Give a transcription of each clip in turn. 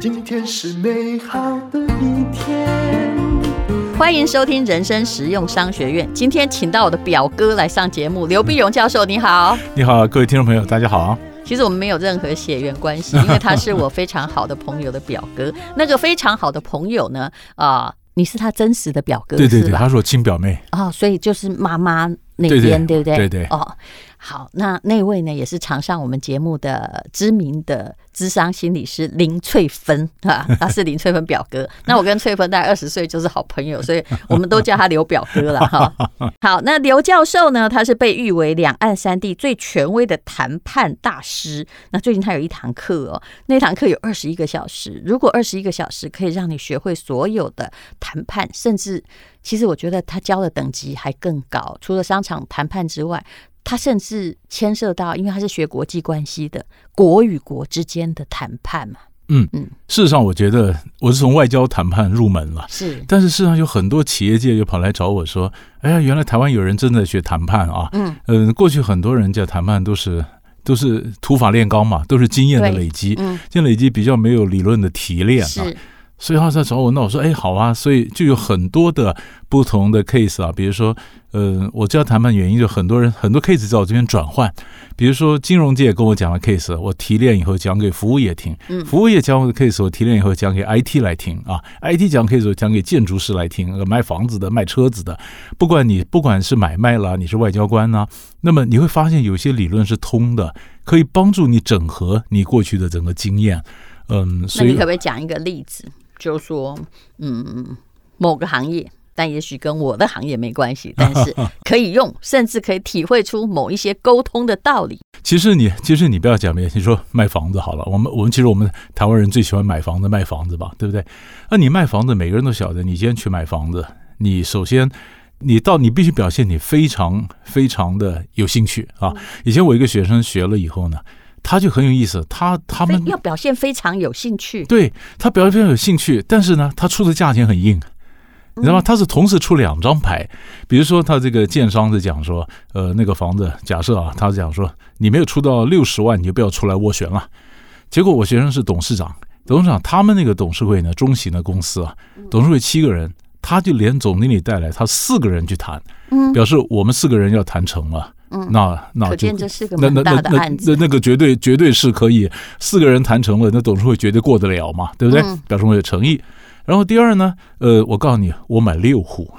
今天是美好的一天。欢迎收听人生实用商学院。今天请到我的表哥来上节目，刘碧荣教授，你好。你好，各位听众朋友，大家好。其实我们没有任何血缘关系，因为他是我非常好的朋友的表哥。那个非常好的朋友呢，啊、呃，你是他真实的表哥，对对对，是？他是我亲表妹。哦，所以就是妈妈那边，对对，对不对？对对。哦，好，那那位呢，也是常上我们节目的知名的。智商心理师林翠芬 啊，他是林翠芬表哥。那我跟翠芬大概二十岁就是好朋友，所以我们都叫他刘表哥了哈。好，那刘教授呢，他是被誉为两岸三地最权威的谈判大师。那最近他有一堂课哦，那堂课有二十一个小时。如果二十一个小时可以让你学会所有的谈判，甚至其实我觉得他教的等级还更高。除了商场谈判之外，他甚至牵涉到，因为他是学国际关系的，国与国之间的谈判嘛。嗯嗯，事实上，我觉得我是从外交谈判入门了。是，但是事实上有很多企业界就跑来找我说：“哎呀，原来台湾有人正在学谈判啊！”嗯嗯、呃，过去很多人讲谈判都是都是土法炼钢嘛，都是经验的累积，嗯，经验累积比较没有理论的提炼啊。是。所以他在找我，那我说，哎，好啊，所以就有很多的不同的 case 啊，比如说，呃，我知道谈判原因，就很多人很多 case 在我这边转换，比如说金融界跟我讲了 case，我提炼以后讲给服务业听，服务业讲我的 case，我提炼以后讲给 IT 来听啊，IT 讲 case 我讲给建筑师来听，卖房子的、卖车子的，不管你不管是买卖啦，你是外交官呐，那么你会发现有些理论是通的，可以帮助你整合你过去的整个经验，嗯，所以那你可不可以讲一个例子？就说，嗯，某个行业，但也许跟我的行业没关系，但是可以用，甚至可以体会出某一些沟通的道理。其实你，其实你不要讲别，你说卖房子好了，我们我们其实我们台湾人最喜欢买房子卖房子吧，对不对？那你卖房子，每个人都晓得，你今天去买房子，你首先你到你必须表现你非常非常的有兴趣啊。以前我一个学生学了以后呢。他就很有意思，他他们要表现非常有兴趣，对，他表现非常有兴趣，但是呢，他出的价钱很硬，你知道吗？他是同时出两张牌，比如说他这个建商是讲说，呃，那个房子假设啊，他是讲说你没有出到六十万，你就不要出来斡旋了。结果我学生是董事长，董事长他们那个董事会呢，中型的公司啊，董事会七个人，他就连总经理带来，他四个人去谈，表示我们四个人要谈成了。嗯，那那就那那那那那那个绝对绝对是可以四个人谈成了，那董事会绝对过得了嘛，对不对？表示我有诚意。然后第二呢，呃，我告诉你，我买六户。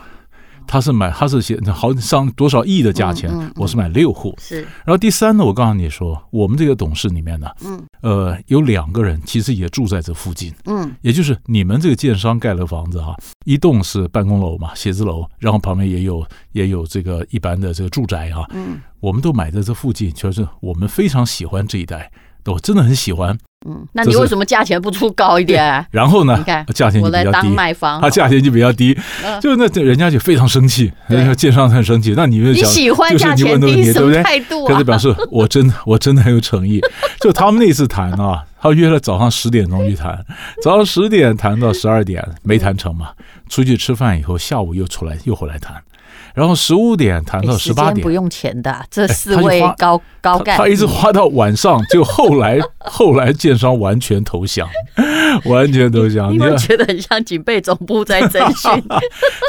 他是买，他是写好上多少亿的价钱，嗯嗯嗯、我是买六户。是，然后第三呢，我告诉你说，我们这个董事里面呢，嗯，呃，有两个人其实也住在这附近，嗯，也就是你们这个建商盖的房子哈，一栋是办公楼嘛，写字楼，然后旁边也有也有这个一般的这个住宅哈，嗯，我们都买在这附近，就是我们非常喜欢这一带。我真的很喜欢，嗯，那你为什么价钱不出高一点？然后呢？你看，价钱就比较低。我来当卖方，他价钱就比较低，就那人家就非常生气，人家建商很生气。那你们你喜欢价钱低什么态度啊？可是表示我真的我真的很有诚意。就他们那次谈啊，他约了早上十点钟去谈，早上十点谈到十二点没谈成嘛，出去吃饭以后，下午又出来又回来谈。然后十五点谈到十八点，不用钱的。这四位高高干，他一直花到晚上，就后来后来建商完全投降，完全投降。你有没有觉得很像警备总部在侦讯？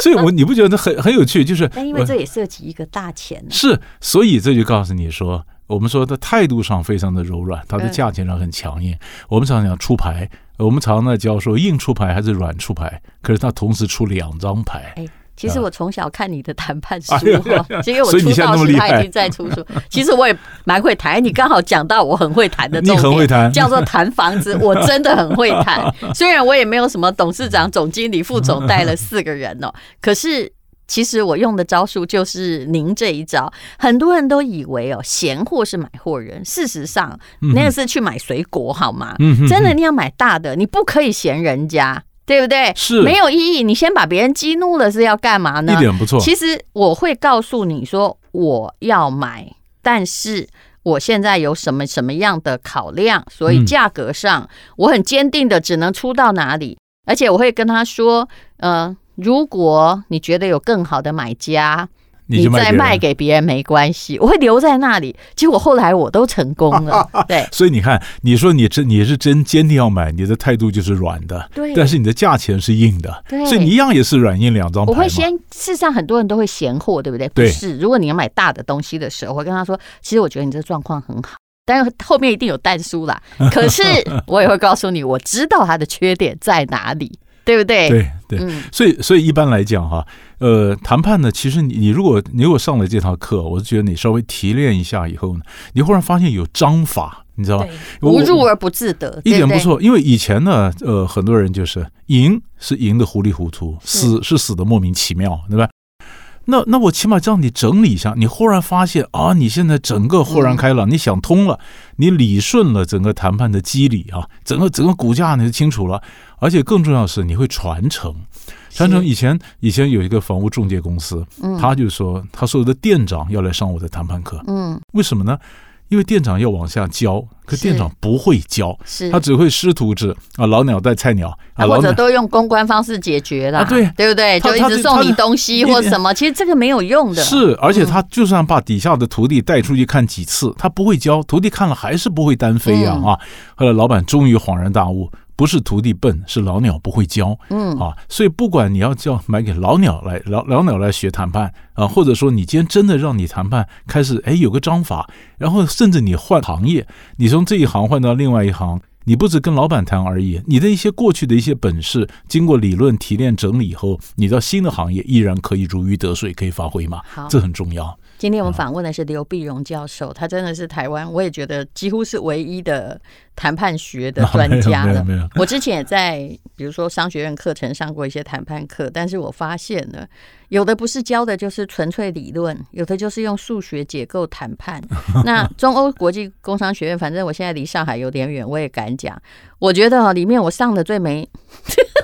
所以，我你不觉得很很有趣？就是，但因为这也涉及一个大钱。是，所以这就告诉你说，我们说的态度上非常的柔软，它的价钱上很强硬。我们常常讲出牌，我们常常在教说硬出牌还是软出牌，可是他同时出两张牌。其实我从小看你的谈判书 哈，因为我出道时他已经在出书。其实我也蛮会谈，你刚好讲到我很会谈的重点，你很会谈，叫做谈房子，我真的很会谈。虽然我也没有什么董事长、总经理、副总带了四个人哦，可是其实我用的招数就是您这一招。很多人都以为哦，闲货是买货人，事实上那个是去买水果好吗？真的你要买大的，你不可以嫌人家。对不对？是没有意义。你先把别人激怒了是要干嘛呢？一点不错。其实我会告诉你说我要买，但是我现在有什么什么样的考量，所以价格上我很坚定的只能出到哪里。嗯、而且我会跟他说，呃，如果你觉得有更好的买家，你再卖给别人没关系，我会留在那里。结果后来我都成功了，对。所以你看，你说你真你是真坚定要买，你的态度就是软的，对。但是你的价钱是硬的，对。所以你一样也是软硬两张牌。我会先，事实上很多人都会嫌货，对不对？对。不是，如果你要买大的东西的时候，我会跟他说，其实我觉得你这状况很好，但是后面一定有淡书啦。可是 我也会告诉你，我知道它的缺点在哪里。对不对？对对，嗯、所以所以一般来讲哈，呃，谈判呢，其实你你如果你如果上了这堂课，我是觉得你稍微提炼一下以后呢，你忽然发现有章法，你知道吧？无入而不自得，一点不错。因为以前呢，呃，很多人就是赢是赢的糊里糊涂，死是死的莫名其妙，对吧？那那我起码叫你整理一下，你忽然发现啊，你现在整个豁然开朗，嗯、你想通了，你理顺了整个谈判的机理啊，整个整个骨架你就清楚了，而且更重要的是你会传承，传承以前以前有一个房屋中介公司，嗯、他就说他所有的店长要来上我的谈判课，嗯，为什么呢？因为店长要往下教，可店长不会教，是他只会师徒制啊，老鸟带菜鸟啊，或者都用公关方式解决了，啊、对对不对？就一直送你东西或什么，其实这个没有用的。是，而且他就算把底下的徒弟带出去看几次，他不会教，徒弟看了还是不会单飞呀啊，啊！后来老板终于恍然大悟。不是徒弟笨，是老鸟不会教。嗯啊，所以不管你要叫买给老鸟来，老老鸟来学谈判啊，或者说你今天真的让你谈判开始，哎，有个章法，然后甚至你换行业，你从这一行换到另外一行，你不只跟老板谈而已，你的一些过去的一些本事，经过理论提炼整理以后，你到新的行业依然可以如鱼得水，可以发挥嘛？好，这很重要。今天我们访问的是刘碧荣教授，他真的是台湾，我也觉得几乎是唯一的谈判学的专家了。我之前也在比如说商学院课程上过一些谈判课，但是我发现了，有的不是教的就是纯粹理论，有的就是用数学解构谈判。那中欧国际工商学院，反正我现在离上海有点远，我也敢讲，我觉得里面我上的最没。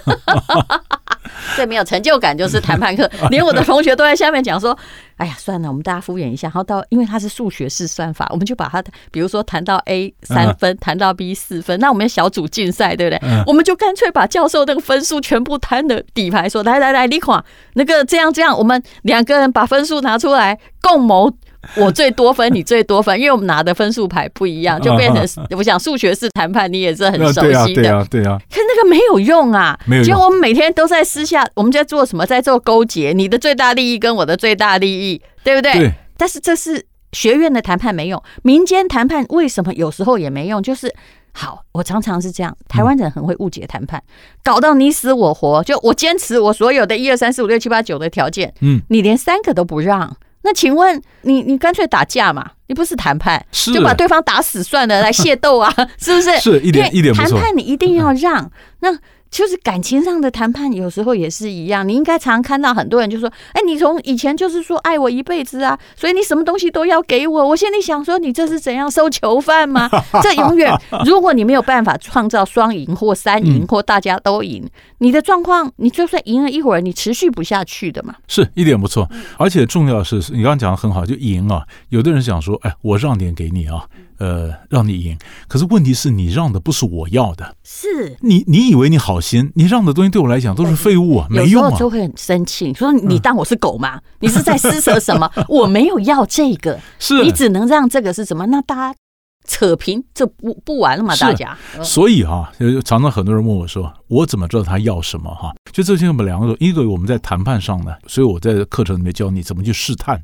最没有成就感就是谈判课，连我的同学都在下面讲说：“哎呀，算了，我们大家敷衍一下。”然后到，因为它是数学式算法，我们就把它，比如说谈到 A 三分，谈到 B 四分，那我们小组竞赛，对不对？我们就干脆把教授那个分数全部摊的底牌，说：“来来来，你看那个这样这样，我们两个人把分数拿出来，共谋。”我最多分，你最多分，因为我们拿的分数牌不一样，就变成我想数学式谈判，你也是很 熟悉的。对啊，对啊。可那个没有用啊，没有用。就我们每天都在私下，我们在做什么？在做勾结，你的最大利益跟我的最大利益，对不对？对。但是这是学院的谈判没用，民间谈判为什么有时候也没用？就是好，我常常是这样，台湾人很会误解谈判，搞到你死我活。就我坚持我所有的一二三四五六七八九的条件，嗯，你连三个都不让。那请问你，你干脆打架嘛？你不是谈判，是就把对方打死算了，来械斗啊？是不是？是一点一点。谈判你一定要让那。就是感情上的谈判，有时候也是一样。你应该常常看到很多人就说：“哎，你从以前就是说爱我一辈子啊，所以你什么东西都要给我。”我心里想说，你这是怎样收囚犯吗？这永远，如果你没有办法创造双赢或三赢或大家都赢，你的状况，你就算赢了一会儿，你持续不下去的嘛。是一点不错，而且重要的是，你刚刚讲的很好，就赢啊。有的人想说：“哎，我让点给你啊。”呃，让你赢，可是问题是你让的不是我要的，是你，你以为你好心，你让的东西对我来讲都是废物啊，没用啊，就会很生气，说你当我是狗吗？你是在施舍什么？我没有要这个，是你只能让这个是什么？那大家。扯平这不不完了吗？大家，所以哈、啊，常常很多人问我说：“我怎么知道他要什么？”哈，就这些我们两个，一个我们在谈判上呢，所以我在课程里面教你怎么去试探，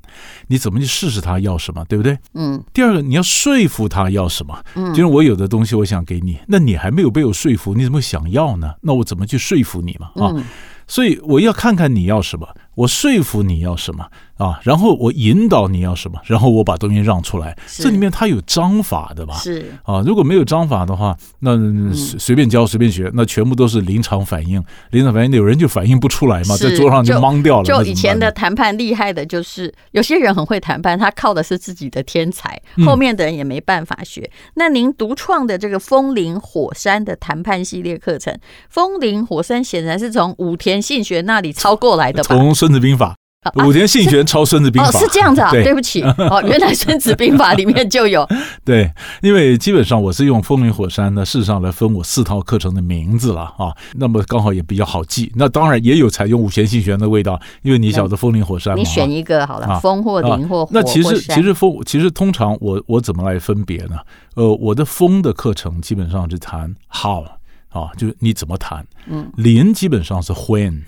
你怎么去试试他要什么，对不对？嗯。第二个，你要说服他要什么。嗯。就是我有的东西我想给你，那你还没有被我说服，你怎么想要呢？那我怎么去说服你嘛？啊。嗯。所以我要看看你要什么，我说服你要什么。啊，然后我引导你要什么，然后我把东西让出来。这里面它有章法的吧？是啊，如果没有章法的话，那随便教随便学，那全部都是临场反应。临场反应有人就反应不出来嘛，在桌上就懵掉了。就以前的谈判厉害的就是有些人很会谈判，他靠的是自己的天才，后面的人也没办法学。那您独创的这个风林火山的谈判系列课程，风林火山显然是从武田信玄那里抄过来的吧？从孙子兵法。武田信玄抄《孙子兵法》哦，是这样子啊，对，对不起，哦，原来《孙子兵法》里面就有。对，因为基本上我是用风林火山呢，事实上来分我四套课程的名字了啊，那么刚好也比较好记。那当然也有采用武田信玄的味道，因为你晓得风林火山嘛，你选一个好了，风或林或火。那其实其实风其实通常我我怎么来分别呢？呃，我的风的课程基本上是谈 how 啊，就是你怎么谈。嗯，林基本上是 when。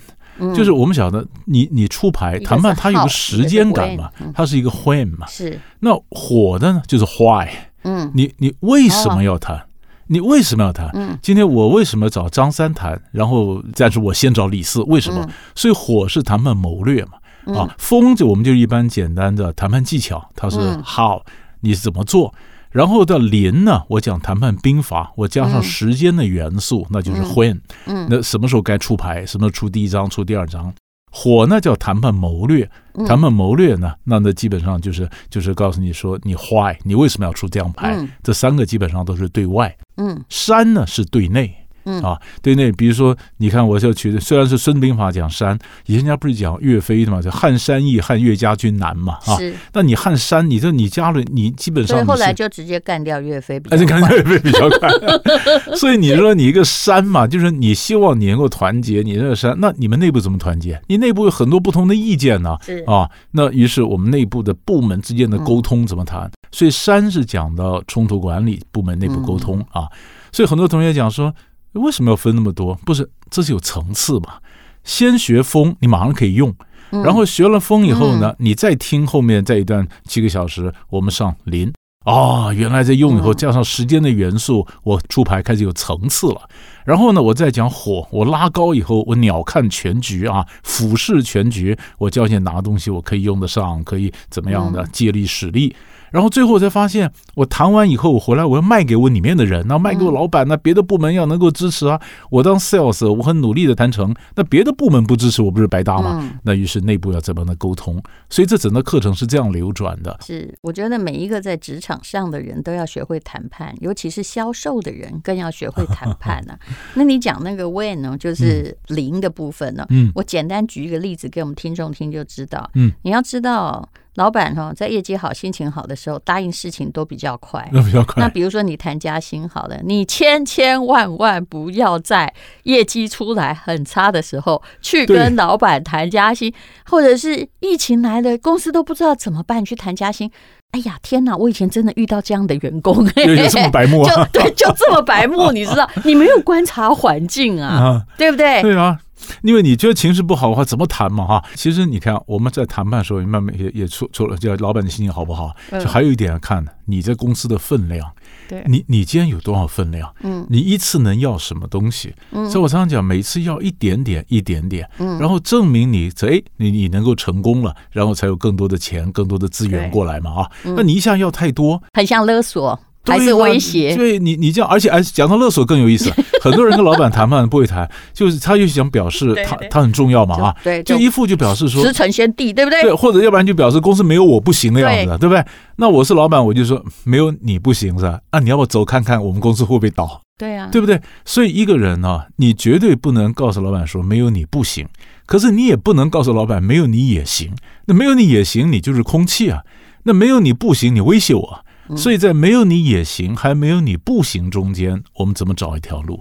就是我们晓得，你你出牌谈判，它有个时间感嘛，它是一个 when 嘛。是。那火的呢，就是 why。嗯。你你为什么要谈？你为什么要谈？嗯。今天我为什么找张三谈？然后，但是我先找李四，为什么？所以火是谈判谋略嘛。啊，风就我们就一般简单的谈判技巧，它是 how，你是怎么做？然后到临呢，我讲谈判兵法，我加上时间的元素，嗯、那就是 when。嗯，那什么时候该出牌，什么时候出第一张，出第二张。火呢叫谈判谋略，谈判谋略呢，那那基本上就是就是告诉你说你 why，你为什么要出这样牌？嗯、这三个基本上都是对外。嗯，山呢是对内。嗯啊，对那比如说，你看我就觉得，虽然是《孙子兵法》讲山，以前人家不是讲岳飞的嘛，就撼山易，撼岳家军难嘛啊。是。那你撼山，你这你加了，你基本上。后来就直接干掉岳飞比较快。干掉岳飞比较快。所以你说你一个山嘛，就是你希望你能够团结你这个山，那你们内部怎么团结？你内部有很多不同的意见呢。是啊，那于是我们内部的部门之间的沟通怎么谈？所以山是讲到冲突管理，部门内部沟通啊。所以很多同学讲说。为什么要分那么多？不是，这是有层次嘛。先学风，你马上可以用，然后学了风以后呢，你再听后面这一段七个小时，我们上林啊，原来在用以后加上时间的元素，我出牌开始有层次了。然后呢，我再讲火，我拉高以后，我鸟看全局啊，俯视全局，我教你拿东西，我可以用得上，可以怎么样的借力使力。然后最后才发现，我谈完以后，我回来我要卖给我里面的人，那卖给我老板，那别的部门要能够支持啊。我当 sales，我很努力的谈成，那别的部门不支持，我不是白搭吗？那于是内部要怎么样的沟通？所以这整个课程是这样流转的。是，我觉得每一个在职场上的人都要学会谈判，尤其是销售的人更要学会谈判呢、啊。那你讲那个 when 呢，就是零的部分呢？嗯，我简单举一个例子给我们听众听就知道。嗯，你要知道。老板哈，在业绩好、心情好的时候，答应事情都比较快。那比较快。那比如说你谈加薪好了，你千千万万不要在业绩出来很差的时候去跟老板谈加薪，或者是疫情来了，公司都不知道怎么办去谈加薪。哎呀，天哪！我以前真的遇到这样的员工，有这么白目啊？就对，就这么白目，你知道？你没有观察环境啊，啊对不对？对啊。因为你觉得情绪不好的话，怎么谈嘛？哈，其实你看我们在谈判的时候，慢慢也也出出了，叫老板的心情好不好？就还有一点要看你在公司的分量。对，你你今天有多少分量？嗯，你一次能要什么东西？嗯，所以我常常讲，每次要一点点，一点点，嗯，然后证明你这哎，你你能够成功了，然后才有更多的钱、更多的资源过来嘛？啊，那你一下要太多，很像勒索。还是威胁，对你，你这样，而且哎，讲到勒索更有意思。很多人跟老板谈判不会谈，就是他就想表示他他很重要嘛啊，对，就一副就表示说，师承先帝，对不对？对，或者要不然就表示公司没有我不行的样子，对不对？那我是老板，我就说没有你不行是吧？啊，你要不走看看我们公司会不会倒？对啊，对不对？所以一个人呢，你绝对不能告诉老板说没有你不行，可是你也不能告诉老板没有你也行。那没有你也行，你就是空气啊。那没有你不行，你威胁我。所以在没有你也行，还没有你不行中间，我们怎么找一条路？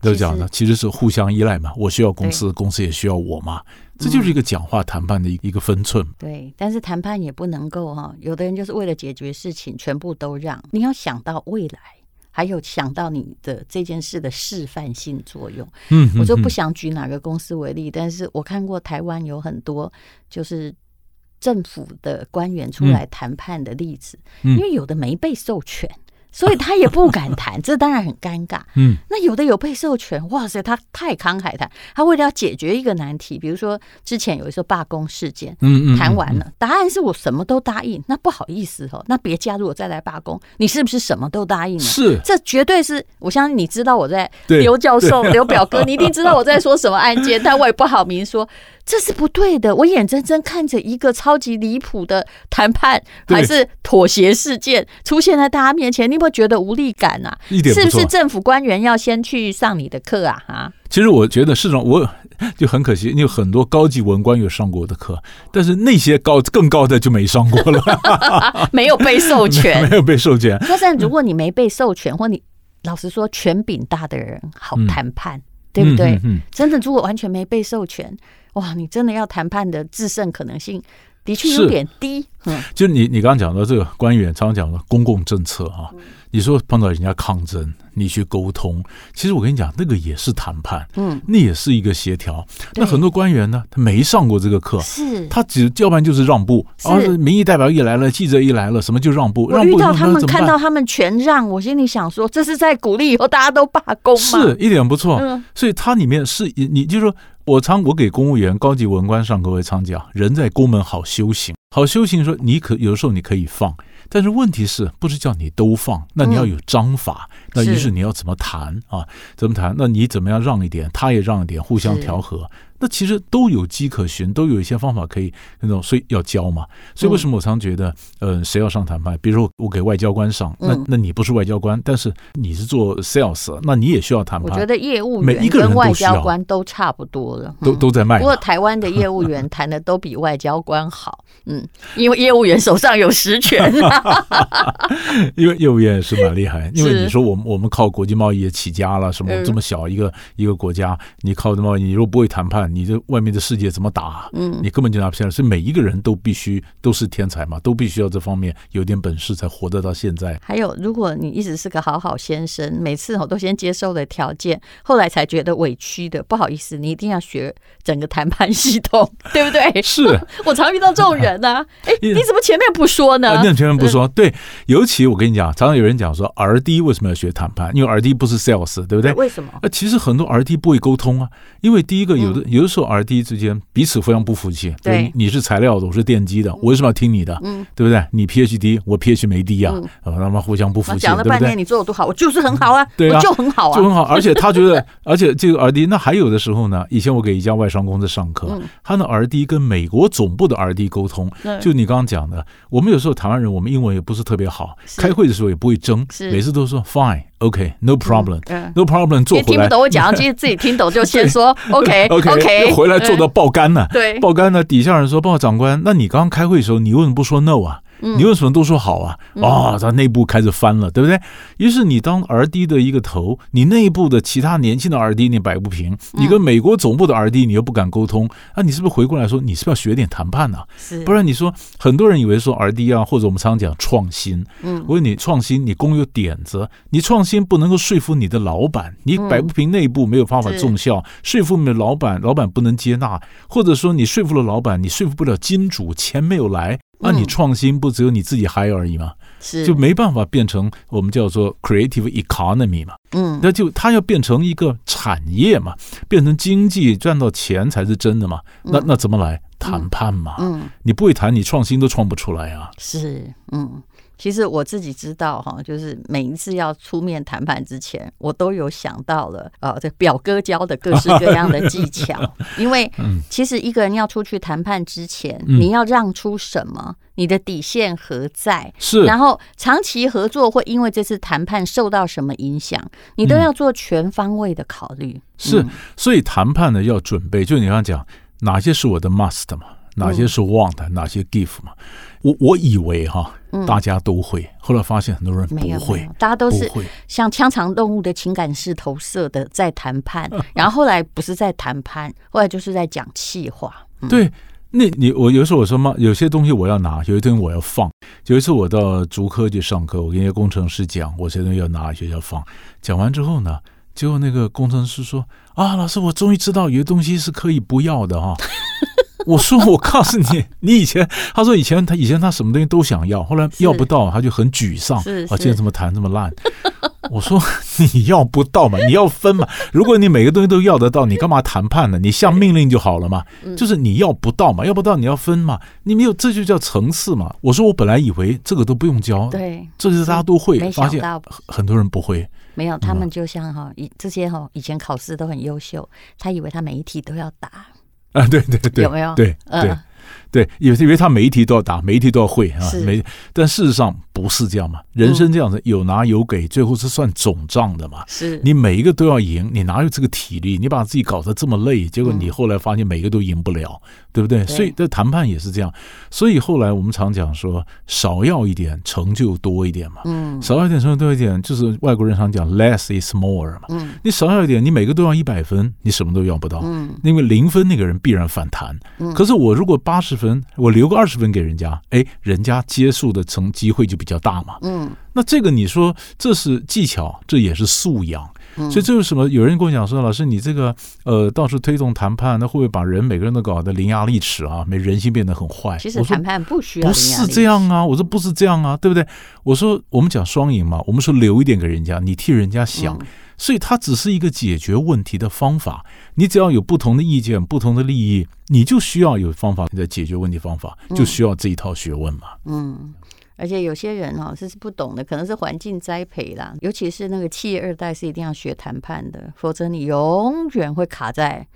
都讲的其实是互相依赖嘛。我需要公司，公司也需要我嘛。这就是一个讲话谈判的一一个分寸。对，但是谈判也不能够哈，有的人就是为了解决事情，全部都让。你要想到未来，还有想到你的这件事的示范性作用。嗯，我就不想举哪个公司为例，但是我看过台湾有很多就是。政府的官员出来谈判的例子，因为有的没被授权。所以他也不敢谈，这当然很尴尬。嗯，那有的有被授权，哇塞，他太慷慨谈。他为了要解决一个难题，比如说之前有一次罢工事件，嗯嗯，谈完了，答案是我什么都答应。那不好意思哦，那别加入我再来罢工，你是不是什么都答应了？是，这绝对是。我相信你知道我在刘教授、刘表哥，你一定知道我在说什么案件，但我也不好明说，这是不对的。我眼睁睁看着一个超级离谱的谈判还是妥协事件出现在大家面前，你。会觉得无力感啊？是不是政府官员要先去上你的课啊？哈，其实我觉得市长，我就很可惜，你有很多高级文官有上过我的课，但是那些高更高的就没上过了，没有被授权，没有被授权。就算如果你没被授权，或你老实说权柄大的人好谈判，嗯、对不对？嗯嗯、真的，如果完全没被授权，哇，你真的要谈判的制胜可能性。的确有点低，嗯，就你你刚刚讲到这个官员常常讲的公共政策啊，你说碰到人家抗争，你去沟通，其实我跟你讲，那个也是谈判，嗯，那也是一个协调。那很多官员呢，他没上过这个课，是，他只要不然就是让步，啊，民意代表一来了，记者一来了，什么就让步，让步。遇到他们看到他们全让，我心里想说，这是在鼓励以后大家都罢工吗？是一点不错，嗯，所以它里面是你就是说。我常我给公务员、高级文官上课，我常讲，人在宫门好修行，好修行。说你可有时候你可以放，但是问题是不是叫你都放？那你要有章法，那于是你要怎么谈啊？怎么谈？那你怎么样让一点，他也让一点，互相调和。那其实都有迹可循，都有一些方法可以那种，所以要教嘛。所以为什么我常觉得，呃，谁要上谈判？比如说我给外交官上，那那你不是外交官，但是你是做 sales，那你也需要谈判。我觉得业务员跟外交官都差不多了，都都在卖。不过台湾的业务员 谈的都比外交官好，嗯，因为业务员手上有实权。因为业务员也是蛮厉害，因为你说我们我们靠国际贸易也起家了，什么这么小一个一个国家，你靠贸易？你如果不会谈判。你这外面的世界怎么打？嗯，你根本就拿不下来。所以每一个人都必须都是天才嘛，都必须要这方面有点本事才活得到现在。还有，如果你一直是个好好先生，每次我都先接受了条件，后来才觉得委屈的，不好意思，你一定要学整个谈判系统，对不对？是 我常遇到这种人呢、啊。哎，你怎么前面不说呢？前面不说？对，尤其我跟你讲，常常有人讲说，R D 为什么要学谈判？因为 R D 不是 sales，对不对？为什么？呃，其实很多 R D 不会沟通啊，因为第一个有的、嗯、有的。时候 R D 之间彼此互相不服气，对，你是材料的，我是电机的，我为什么要听你的？嗯，对不对？你 PhD，我 PhD 没 D 啊，他们互相不服气，讲了半天，你做的多好，我就是很好啊，对啊，就很好啊，就很好。而且他觉得，而且这个 R D，那还有的时候呢，以前我给一家外商公司上课，他的 R D 跟美国总部的 R D 沟通，就你刚刚讲的，我们有时候台湾人，我们英文也不是特别好，开会的时候也不会争，每次都说 Fine。OK，no problem，no problem，做回来。听不懂我讲，其实自己听懂就先说 OK，OK，回来做到爆肝了。对，爆肝了，底下人说：“报告长官，那你刚刚开会的时候，你为什么不说 no 啊？”你为什么都说好啊？啊，他内部开始翻了，对不对？于是你当 RD 的一个头，你内部的其他年轻的 RD 你摆不平，你跟美国总部的 RD 你又不敢沟通，啊，你是不是回过来说你是不是要学点谈判呢？是，不然你说很多人以为说 RD 啊，或者我们常常讲创新，嗯，我问你创新，你光有点子，你创新不能够说服你的老板，你摆不平内部没有办法奏效，说服你的老板，老板不能接纳，或者说你说服了老板，你说服不了金主，钱没有来。那你创新不只有你自己嗨而已吗？是，就没办法变成我们叫做 creative economy 嘛。嗯，那就它要变成一个产业嘛，变成经济赚到钱才是真的嘛。那那怎么来谈判嘛？嗯，你不会谈，你创新都创不出来啊。是，嗯。其实我自己知道哈，就是每一次要出面谈判之前，我都有想到了呃，这表哥教的各式各样的技巧。因为其实一个人要出去谈判之前，你要让出什么，你的底线何在？是，然后长期合作会因为这次谈判受到什么影响，你都要做全方位的考虑。是，所以谈判呢要准备，就你刚刚讲哪些是我的 must 嘛，哪些是 want，哪些 give 嘛。我我以为哈，大家都会，嗯、后来发现很多人不会，大家都是像腔肠动物的情感式投射的在谈判，然后后来不是在谈判，后来就是在讲气话。嗯、对，那你我有时候我说嘛，有些东西我要拿，有些东西我要放。有一次我到竹科去上课，我跟一些工程师讲，我这些东西要拿，有些要放。讲完之后呢，结果那个工程师说：“啊，老师，我终于知道有些东西是可以不要的哈。” 我说，我告诉你，你以前他说以前他以前他什么东西都想要，后来要不到他就很沮丧。啊，现在怎么谈这么烂？我说你要不到嘛，你要分嘛。如果你每个东西都要得到，你干嘛谈判呢？你下命令就好了嘛。就是你要不到嘛，要不到你要分嘛。你没有，这就叫层次嘛。我说我本来以为这个都不用教，对，这是大家都会，发现很多人不会。没有，他们就像哈以这些哈以前考试都很优秀，他以为他每一题都要答。啊，对对对，有没有？对对对，以为以为他每一题都要答，每一题都要会啊，是每但事实上不是这样嘛，人生这样子有拿有给，最后是算总账的嘛。是你每一个都要赢，你哪有这个体力？你把自己搞得这么累，结果你后来发现每个都赢不了，对不对？对所以这谈判也是这样。所以后来我们常讲说，少要一点，成就多一点嘛。嗯，少要一点，成就多一点，就是外国人常讲 less is more 嘛。嗯，你少要一点，你每个都要一百分，你什么都要不到。嗯，因为零分那个人必然反弹。嗯，可是我如果八十分，我留个二十分给人家，哎，人家接受的成机会就比较大嘛。嗯，那这个你说这是技巧，这也是素养。嗯，所以这有什么？有人跟我讲说，老师你这个呃，到处推动谈判，那会不会把人每个人都搞得伶牙俐齿啊？没人性变得很坏？其实谈判不需要不是这样啊，我说不是这样啊，对不对？我说我们讲双赢嘛，我们说留一点给人家，你替人家想。嗯所以它只是一个解决问题的方法。你只要有不同的意见、不同的利益，你就需要有方法的解决问题方法，就需要这一套学问嘛。嗯，而且有些人哦，这是不懂的，可能是环境栽培啦。尤其是那个企业二代是一定要学谈判的，否则你永远会卡在。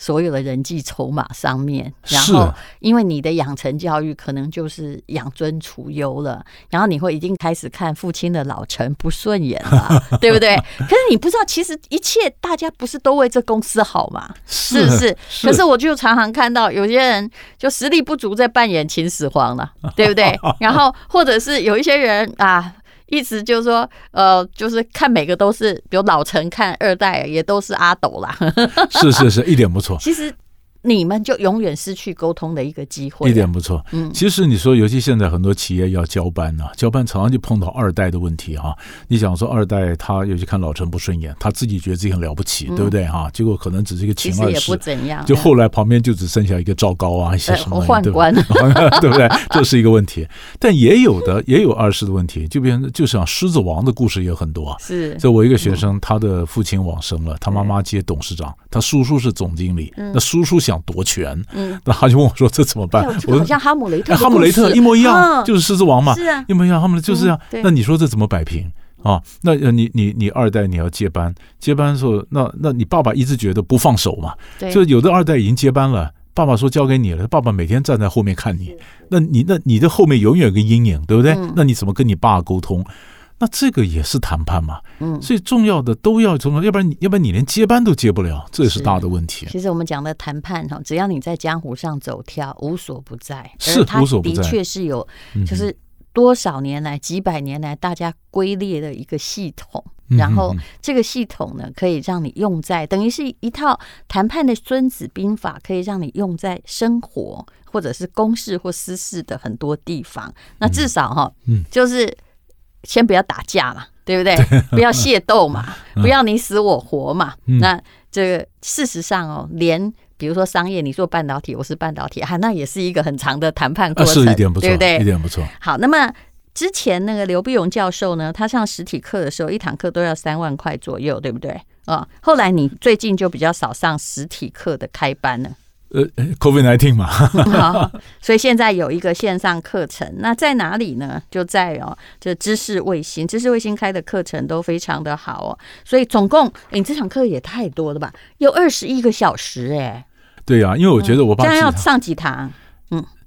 所有的人际筹码上面，然后因为你的养成教育可能就是养尊处优了，然后你会已经开始看父亲的老成不顺眼了，对不对？可是你不知道，其实一切大家不是都为这公司好吗？是不是？可是我就常常看到有些人就实力不足，在扮演秦始皇了，对不对？然后或者是有一些人啊。意思就是说，呃，就是看每个都是，比如老陈看二代也都是阿斗啦。是是是，一点不错。其实。你们就永远失去沟通的一个机会。一点不错。嗯，其实你说，尤其现在很多企业要交班呢、啊，交班常常就碰到二代的问题哈、啊。你想说二代他尤其看老陈不顺眼，他自己觉得自己很了不起，嗯、对不对哈？结果可能只是一个秦二世，也不怎样。就后来旁边就只剩下一个赵高啊，一些什么宦官，对不对？这是一个问题。但也有的也有二世的问题，就变成就像狮子王的故事也很多。是。就我一个学生，他的父亲往生了，他妈妈接董事长，他叔叔是总经理，那叔叔想夺权。嗯，那他就问我说：“这怎么办？”我说：“像哈姆雷特，哈姆雷特一模一样，就是狮子王嘛，是啊，一模一样。哈姆雷特就是这样。那你说这怎么摆平啊？那你你你二代你要接班，接班的时候，那那你爸爸一直觉得不放手嘛？就有的二代已经接班了，爸爸说交给你了，爸爸每天站在后面看你，那你那你的后面永远有个阴影，对不对？那你怎么跟你爸沟通？”那这个也是谈判嘛，嗯，所以重要的都要重要，要不然你要不然你连接班都接不了，这也是大的问题。其实我们讲的谈判哈，只要你在江湖上走跳，无所不在，是无所不在，的确是有，就是多少年来、几百年来大家归列的一个系统，然后这个系统呢，可以让你用在等于是一套谈判的孙子兵法，可以让你用在生活或者是公事或私事的很多地方。那至少哈，嗯，就是。先不要打架嘛，对不对？不要械斗嘛，不要你死我活嘛。那这个事实上哦，连比如说商业，你做半导体，我是半导体，哈，那也是一个很长的谈判过程，是一点不错，对不对？一点不错。好，那么之前那个刘碧荣教授呢，他上实体课的时候，一堂课都要三万块左右，对不对？啊，后来你最近就比较少上实体课的开班了。呃，COVID nineteen 嘛，好，所以现在有一个线上课程，那在哪里呢？就在哦，这知识卫星，知识卫星开的课程都非常的好哦。所以总共，你这场课也太多了吧？有二十一个小时哎。对呀、啊，因为我觉得我把这样要上几堂？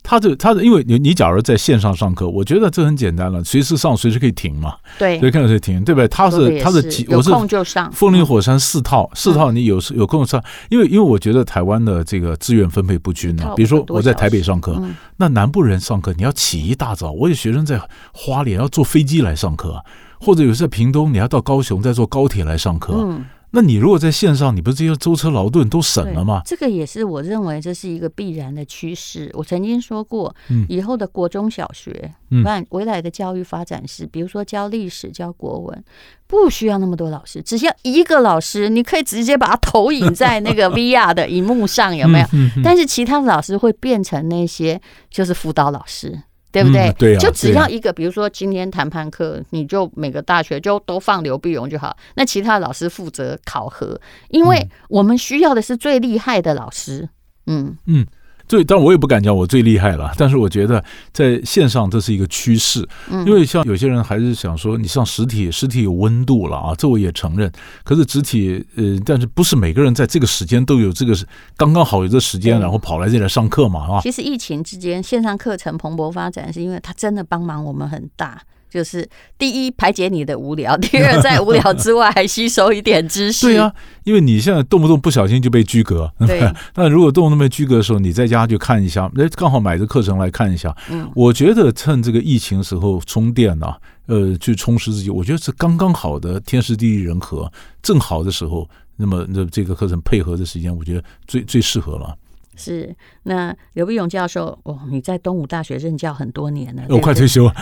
嗯。他的他的，因为你你假如在线上上课，我觉得这很简单了，随时上，随时可以停嘛。对，所以看到谁停，对不对？他是他是几？我是空就上。风林火山四套，四套你有时有空上，因为因为我觉得台湾的这个资源分配不均啊。比如说我在台北上课，那南部人上课你要起一大早，我有学生在花莲要坐飞机来上课，或者有时在屏东你要到高雄再坐高铁来上课。嗯。那你如果在线上，你不是这些舟车劳顿都省了吗？这个也是我认为这是一个必然的趋势。我曾经说过，以后的国中小学，嗯，未来的教育发展是，比如说教历史、教国文，不需要那么多老师，只需要一个老师，你可以直接把它投影在那个 VR 的荧幕上，有没有？但是其他的老师会变成那些就是辅导老师。对不对？嗯、对、啊、就只要一个，比如说今天谈判课，你就每个大学就都放刘碧荣就好。那其他老师负责考核，因为我们需要的是最厉害的老师。嗯嗯，最，但我也不敢讲我最厉害了，但是我觉得在线上这是一个趋势，因为像有些人还是想说，你上实体，实体有温度了啊，这我也承认。可是实体，呃，但是不是每个人在这个时间都有这个刚刚好有这个时间，然后跑来这里来上课嘛，啊？其实疫情之间线上课程蓬勃发展，是因为它真的帮忙我们很大。就是第一排解你的无聊，第二 在无聊之外还吸收一点知识。对啊，因为你现在动不动不小心就被拘格。对。那如果动不动被居隔的时候，你在家就看一下，那，刚好买这课程来看一下。嗯。我觉得趁这个疫情时候充电呢、啊，呃，去充实自己，我觉得是刚刚好的天时地利人和，正好的时候。那么那这个课程配合的时间，我觉得最最适合了。是，那刘必勇教授哦，你在东吴大学任教很多年了，我快退休了，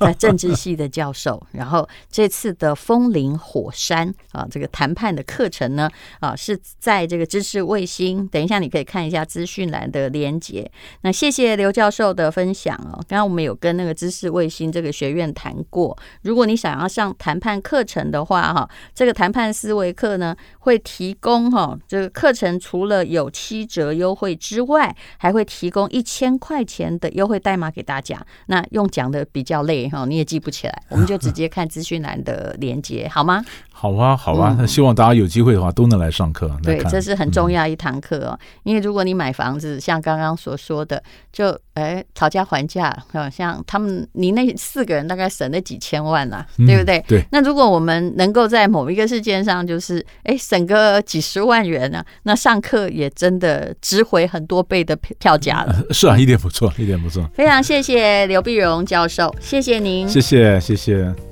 在政治系的教授。然后这次的风林火山啊，这个谈判的课程呢啊，是在这个知识卫星。等一下你可以看一下资讯栏的连接。那谢谢刘教授的分享哦。刚刚我们有跟那个知识卫星这个学院谈过，如果你想要上谈判课程的话哈，这个谈判思维课呢会提供哈，这个课程除了有七折优。会之外，还会提供一千块钱的优惠代码给大家。那用讲的比较累哈，你也记不起来，我们就直接看资讯栏的连接，好吗？好啊，好啊。那希望大家有机会的话都能来上课。对，这是很重要一堂课哦。因为如果你买房子，像刚刚所说的，就哎讨价还价，好像他们你那四个人大概省了几千万啦，对不对？对。那如果我们能够在某一个事件上，就是哎省个几十万元呢，那上课也真的值。回很多倍的票价了，是啊，一点不错，一点不错。非常谢谢刘碧荣教授，谢谢您，谢谢，谢谢。